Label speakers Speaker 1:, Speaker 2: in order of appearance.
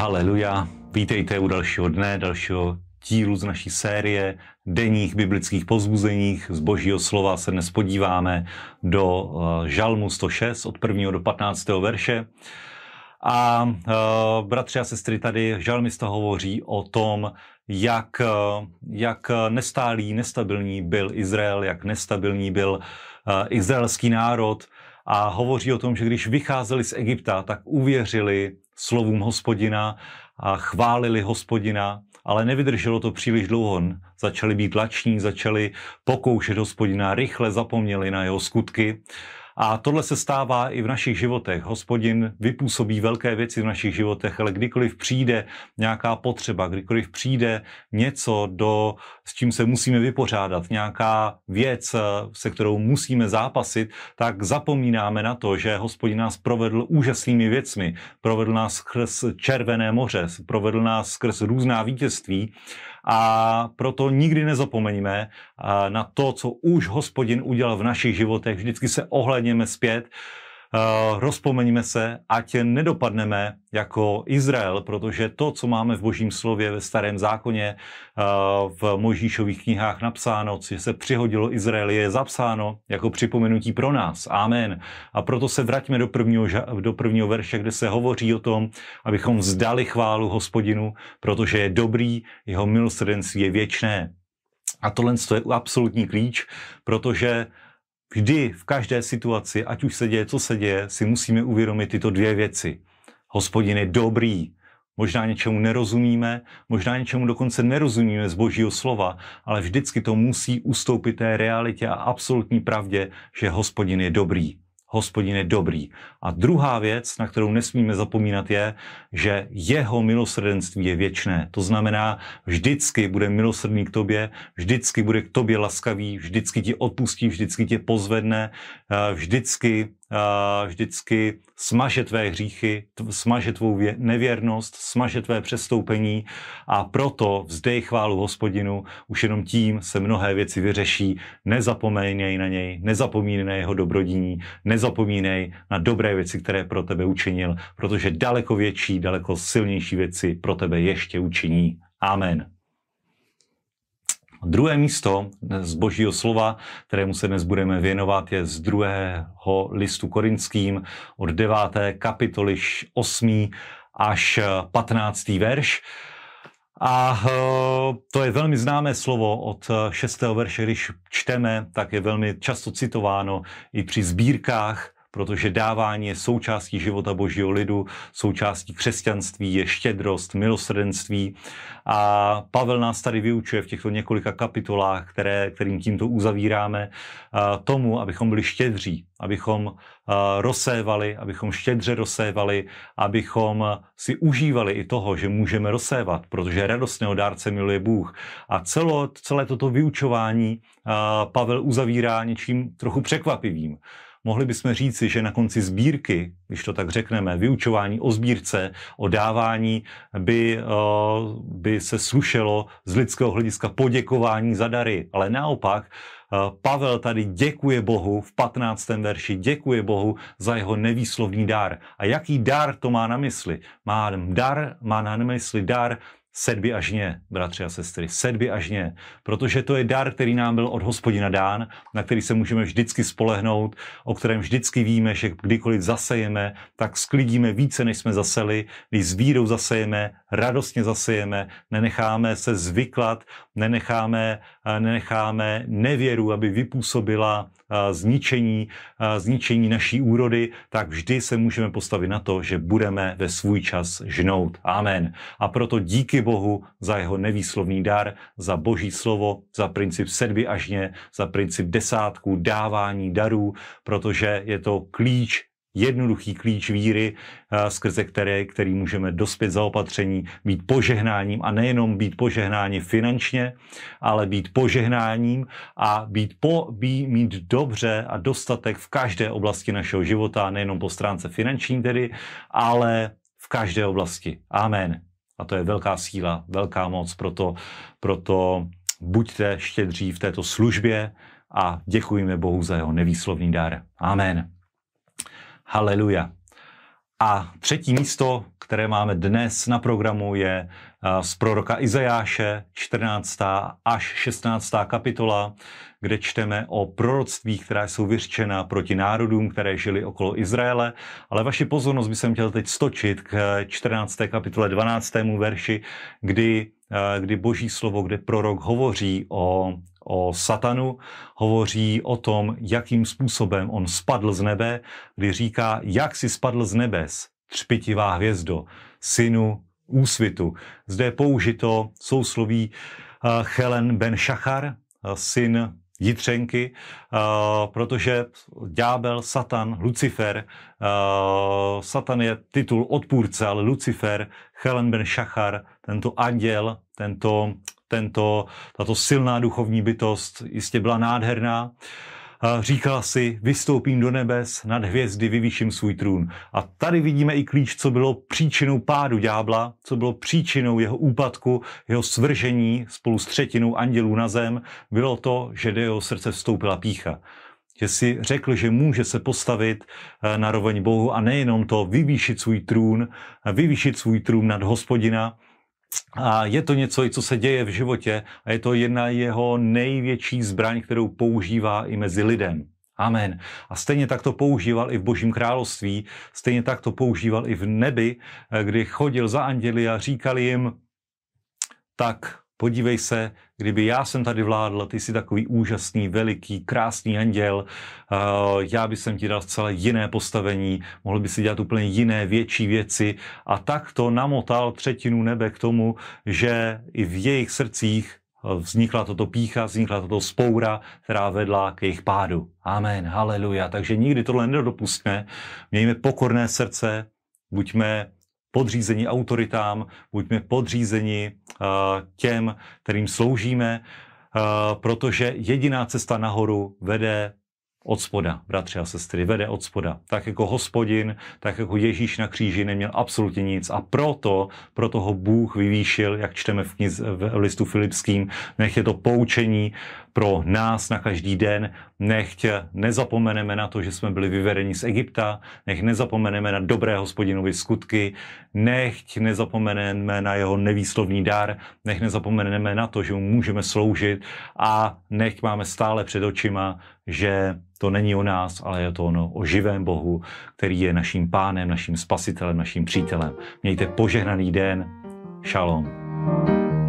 Speaker 1: Haleluja. Vítejte u dalšího dne, dalšího dílu z naší série denních biblických pozbuzeních z božího slova se dnes podíváme do uh, žalmu 106 od 1. do 15. verše. A uh, bratři a sestry, tady žalmista hovoří o tom, jak, uh, jak nestálý, nestabilní byl Izrael, jak nestabilní byl izraelský národ a hovoří o tom, že když vycházeli z Egypta, tak uvěřili slovům hospodina a chválili hospodina, ale nevydrželo to příliš dlouho. Začali být lační, začali pokoušet hospodina, rychle zapomněli na jeho skutky a tohle se stává i v našich životech. Hospodin vypůsobí velké věci v našich životech, ale kdykoliv přijde nějaká potřeba, kdykoliv přijde něco, do, s čím se musíme vypořádat, nějaká věc, se kterou musíme zápasit, tak zapomínáme na to, že hospodin nás provedl úžasnými věcmi. Provedl nás skrz Červené moře, provedl nás skrz různá vítězství a proto nikdy nezapomeňme na to, co už hospodin udělal v našich životech. Vždycky se ohledněme zpět, rozpomeňme se, ať nedopadneme jako Izrael, protože to, co máme v božím slově ve starém zákoně, v Možíšových knihách napsáno, co se přihodilo Izraeli, je zapsáno jako připomenutí pro nás. Amen. A proto se vraťme do prvního, do prvního verše, kde se hovoří o tom, abychom vzdali chválu hospodinu, protože je dobrý, jeho milosrdenství je věčné. A tohle je absolutní klíč, protože vždy v každé situaci, ať už se děje, co se děje, si musíme uvědomit tyto dvě věci. Hospodin je dobrý, možná něčemu nerozumíme, možná něčemu dokonce nerozumíme z božího slova, ale vždycky to musí ustoupit té realitě a absolutní pravdě, že hospodin je dobrý hospodin je dobrý. A druhá věc, na kterou nesmíme zapomínat, je, že jeho milosrdenství je věčné. To znamená, vždycky bude milosrdný k tobě, vždycky bude k tobě laskavý, vždycky ti odpustí, vždycky tě pozvedne, eh, vždycky vždycky smaže tvé hříchy, smaže tvou nevěrnost, smaže tvé přestoupení a proto vzdej chválu hospodinu, už jenom tím se mnohé věci vyřeší. Nezapomínej na něj, nezapomínej na jeho dobrodiní, nezapomínej na dobré věci, které pro tebe učinil, protože daleko větší, daleko silnější věci pro tebe ještě učiní. Amen. Druhé místo z božího slova, kterému se dnes budeme věnovat, je z druhého listu korinským od 9. kapitoly 8. až 15. verš. A eh, to je velmi známé slovo od 6. verše, když čteme, tak je velmi často citováno i při sbírkách protože dávání je součástí života božího lidu, součástí křesťanství, je štědrost, milosrdenství. A Pavel nás tady vyučuje v těchto několika kapitolách, které, kterým tímto uzavíráme, tomu, abychom byli štědří, abychom rozsévali, abychom štědře rozsévali, abychom si užívali i toho, že můžeme rozsévat, protože radostného dárce miluje Bůh. A celo, celé toto vyučování Pavel uzavírá něčím trochu překvapivým mohli bychom říci, že na konci sbírky, když to tak řekneme, vyučování o sbírce, o dávání, by, eh, by se slušelo z lidského hlediska poděkování za dary. Ale naopak, eh, Pavel tady děkuje Bohu v 15. verši, děkuje Bohu za jeho nevýslovný dar. A jaký dar to má na mysli? Má dar, má na mysli dar sedby a žně, bratři a sestry, sedby a žně, protože to je dar, který nám byl od hospodina dán, na který se můžeme vždycky spolehnout, o kterém vždycky víme, že kdykoliv zasejeme, tak sklidíme více, než jsme zaseli, když s vírou zasejeme, radostně zasejeme, nenecháme se zvyklat, nenecháme, nenecháme nevěru, aby vypůsobila zničení, zničení naší úrody, tak vždy se můžeme postavit na to, že budeme ve svůj čas žnout. Amen. A proto díky Bohu za jeho nevýslovný dar, za boží slovo, za princip sedby a žně, za princip desátku, dávání darů, protože je to klíč jednoduchý klíč víry, eh, skrze které, který můžeme dospět za opatření, být požehnáním a nejenom být požehnáním finančně, ale být požehnáním a být po, být, mít dobře a dostatek v každé oblasti našeho života, nejenom po stránce finanční tedy, ale v každé oblasti. Amen. A to je velká síla, velká moc, proto, proto buďte štědří v této službě a děkujeme Bohu za jeho nevýslovný dar. Amen. Haleluja. A třetí místo, které máme dnes na programu, je z proroka Izajáše, 14. až 16. kapitola, kde čteme o proroctví, která jsou vyřčena proti národům, které žili okolo Izraele. Ale vaši pozornost by jsem chtěl teď stočit k 14. kapitole 12. verši, kdy, kdy boží slovo, kde prorok hovoří o, o satanu, hovoří o tom, jakým způsobem on spadl z nebe, kdy říká, jak si spadl z nebes, třpitivá hvězdo, synu úsvitu. Zde je použito sousloví Helen ben Shachar, syn Jitřenky, protože ďábel, Satan, Lucifer, Satan je titul odpůrce, ale Lucifer, Helen ben Shachar, tento anděl, tento, tento, tato silná duchovní bytost jistě byla nádherná. Říkala si, vystoupím do nebes, nad hvězdy vyvýším svůj trůn. A tady vidíme i klíč, co bylo příčinou pádu ďábla, co bylo příčinou jeho úpadku, jeho svržení spolu s třetinou andělů na zem, bylo to, že do jeho srdce vstoupila pícha. Že si řekl, že může se postavit eh, na roveň Bohu a nejenom to vyvýšit svůj trůn, vyvýšit svůj trůn nad hospodina, a je to něco, co se děje v životě a je to jedna jeho největší zbraň, kterou používá i mezi lidem. Amen. A stejně tak to používal i v Božím království, stejně tak to používal i v nebi, eh, kdy chodil za anděli a říkal jim, tak podívej se, kdyby já jsem tady vládl, ty jsi takový úžasný, veliký, krásný anděl, já bych jsem ti dal zcela jiné postavení, mohl by si dělat úplně jiné, větší věci a tak to namotal třetinu nebe k tomu, že i v jejich srdcích vznikla toto pícha, vznikla toto spoura, která vedla k jejich pádu. Amen, haleluja. Takže nikdy tohle nedopustme. Mějme pokorné srdce, buďme podřízení autoritám, buďme podřízeni uh, těm, kterým sloužíme, uh, protože jediná cesta nahoru vede od spoda, bratři a sestry, vede od spoda. Tak jako hospodin, tak jako Ježíš na kříži neměl absolutně nic a proto, proto ho Bůh vyvýšil, jak čteme v, kniz, v listu Filipským, nech je to poučení pro nás na každý den, nechť nezapomeneme na to, že jsme byli vyvedeni z Egypta, nech nezapomeneme na dobré hospodinovy skutky, nechť nezapomeneme na jeho nevýslovný dar, nech nezapomeneme na to, že mu můžeme sloužit a nech máme stále před očima, že to není o nás, ale je to ono o živém Bohu, který je naším pánem, naším spasitelem, naším přítelem. Mějte požehnaný den. Shalom. thank you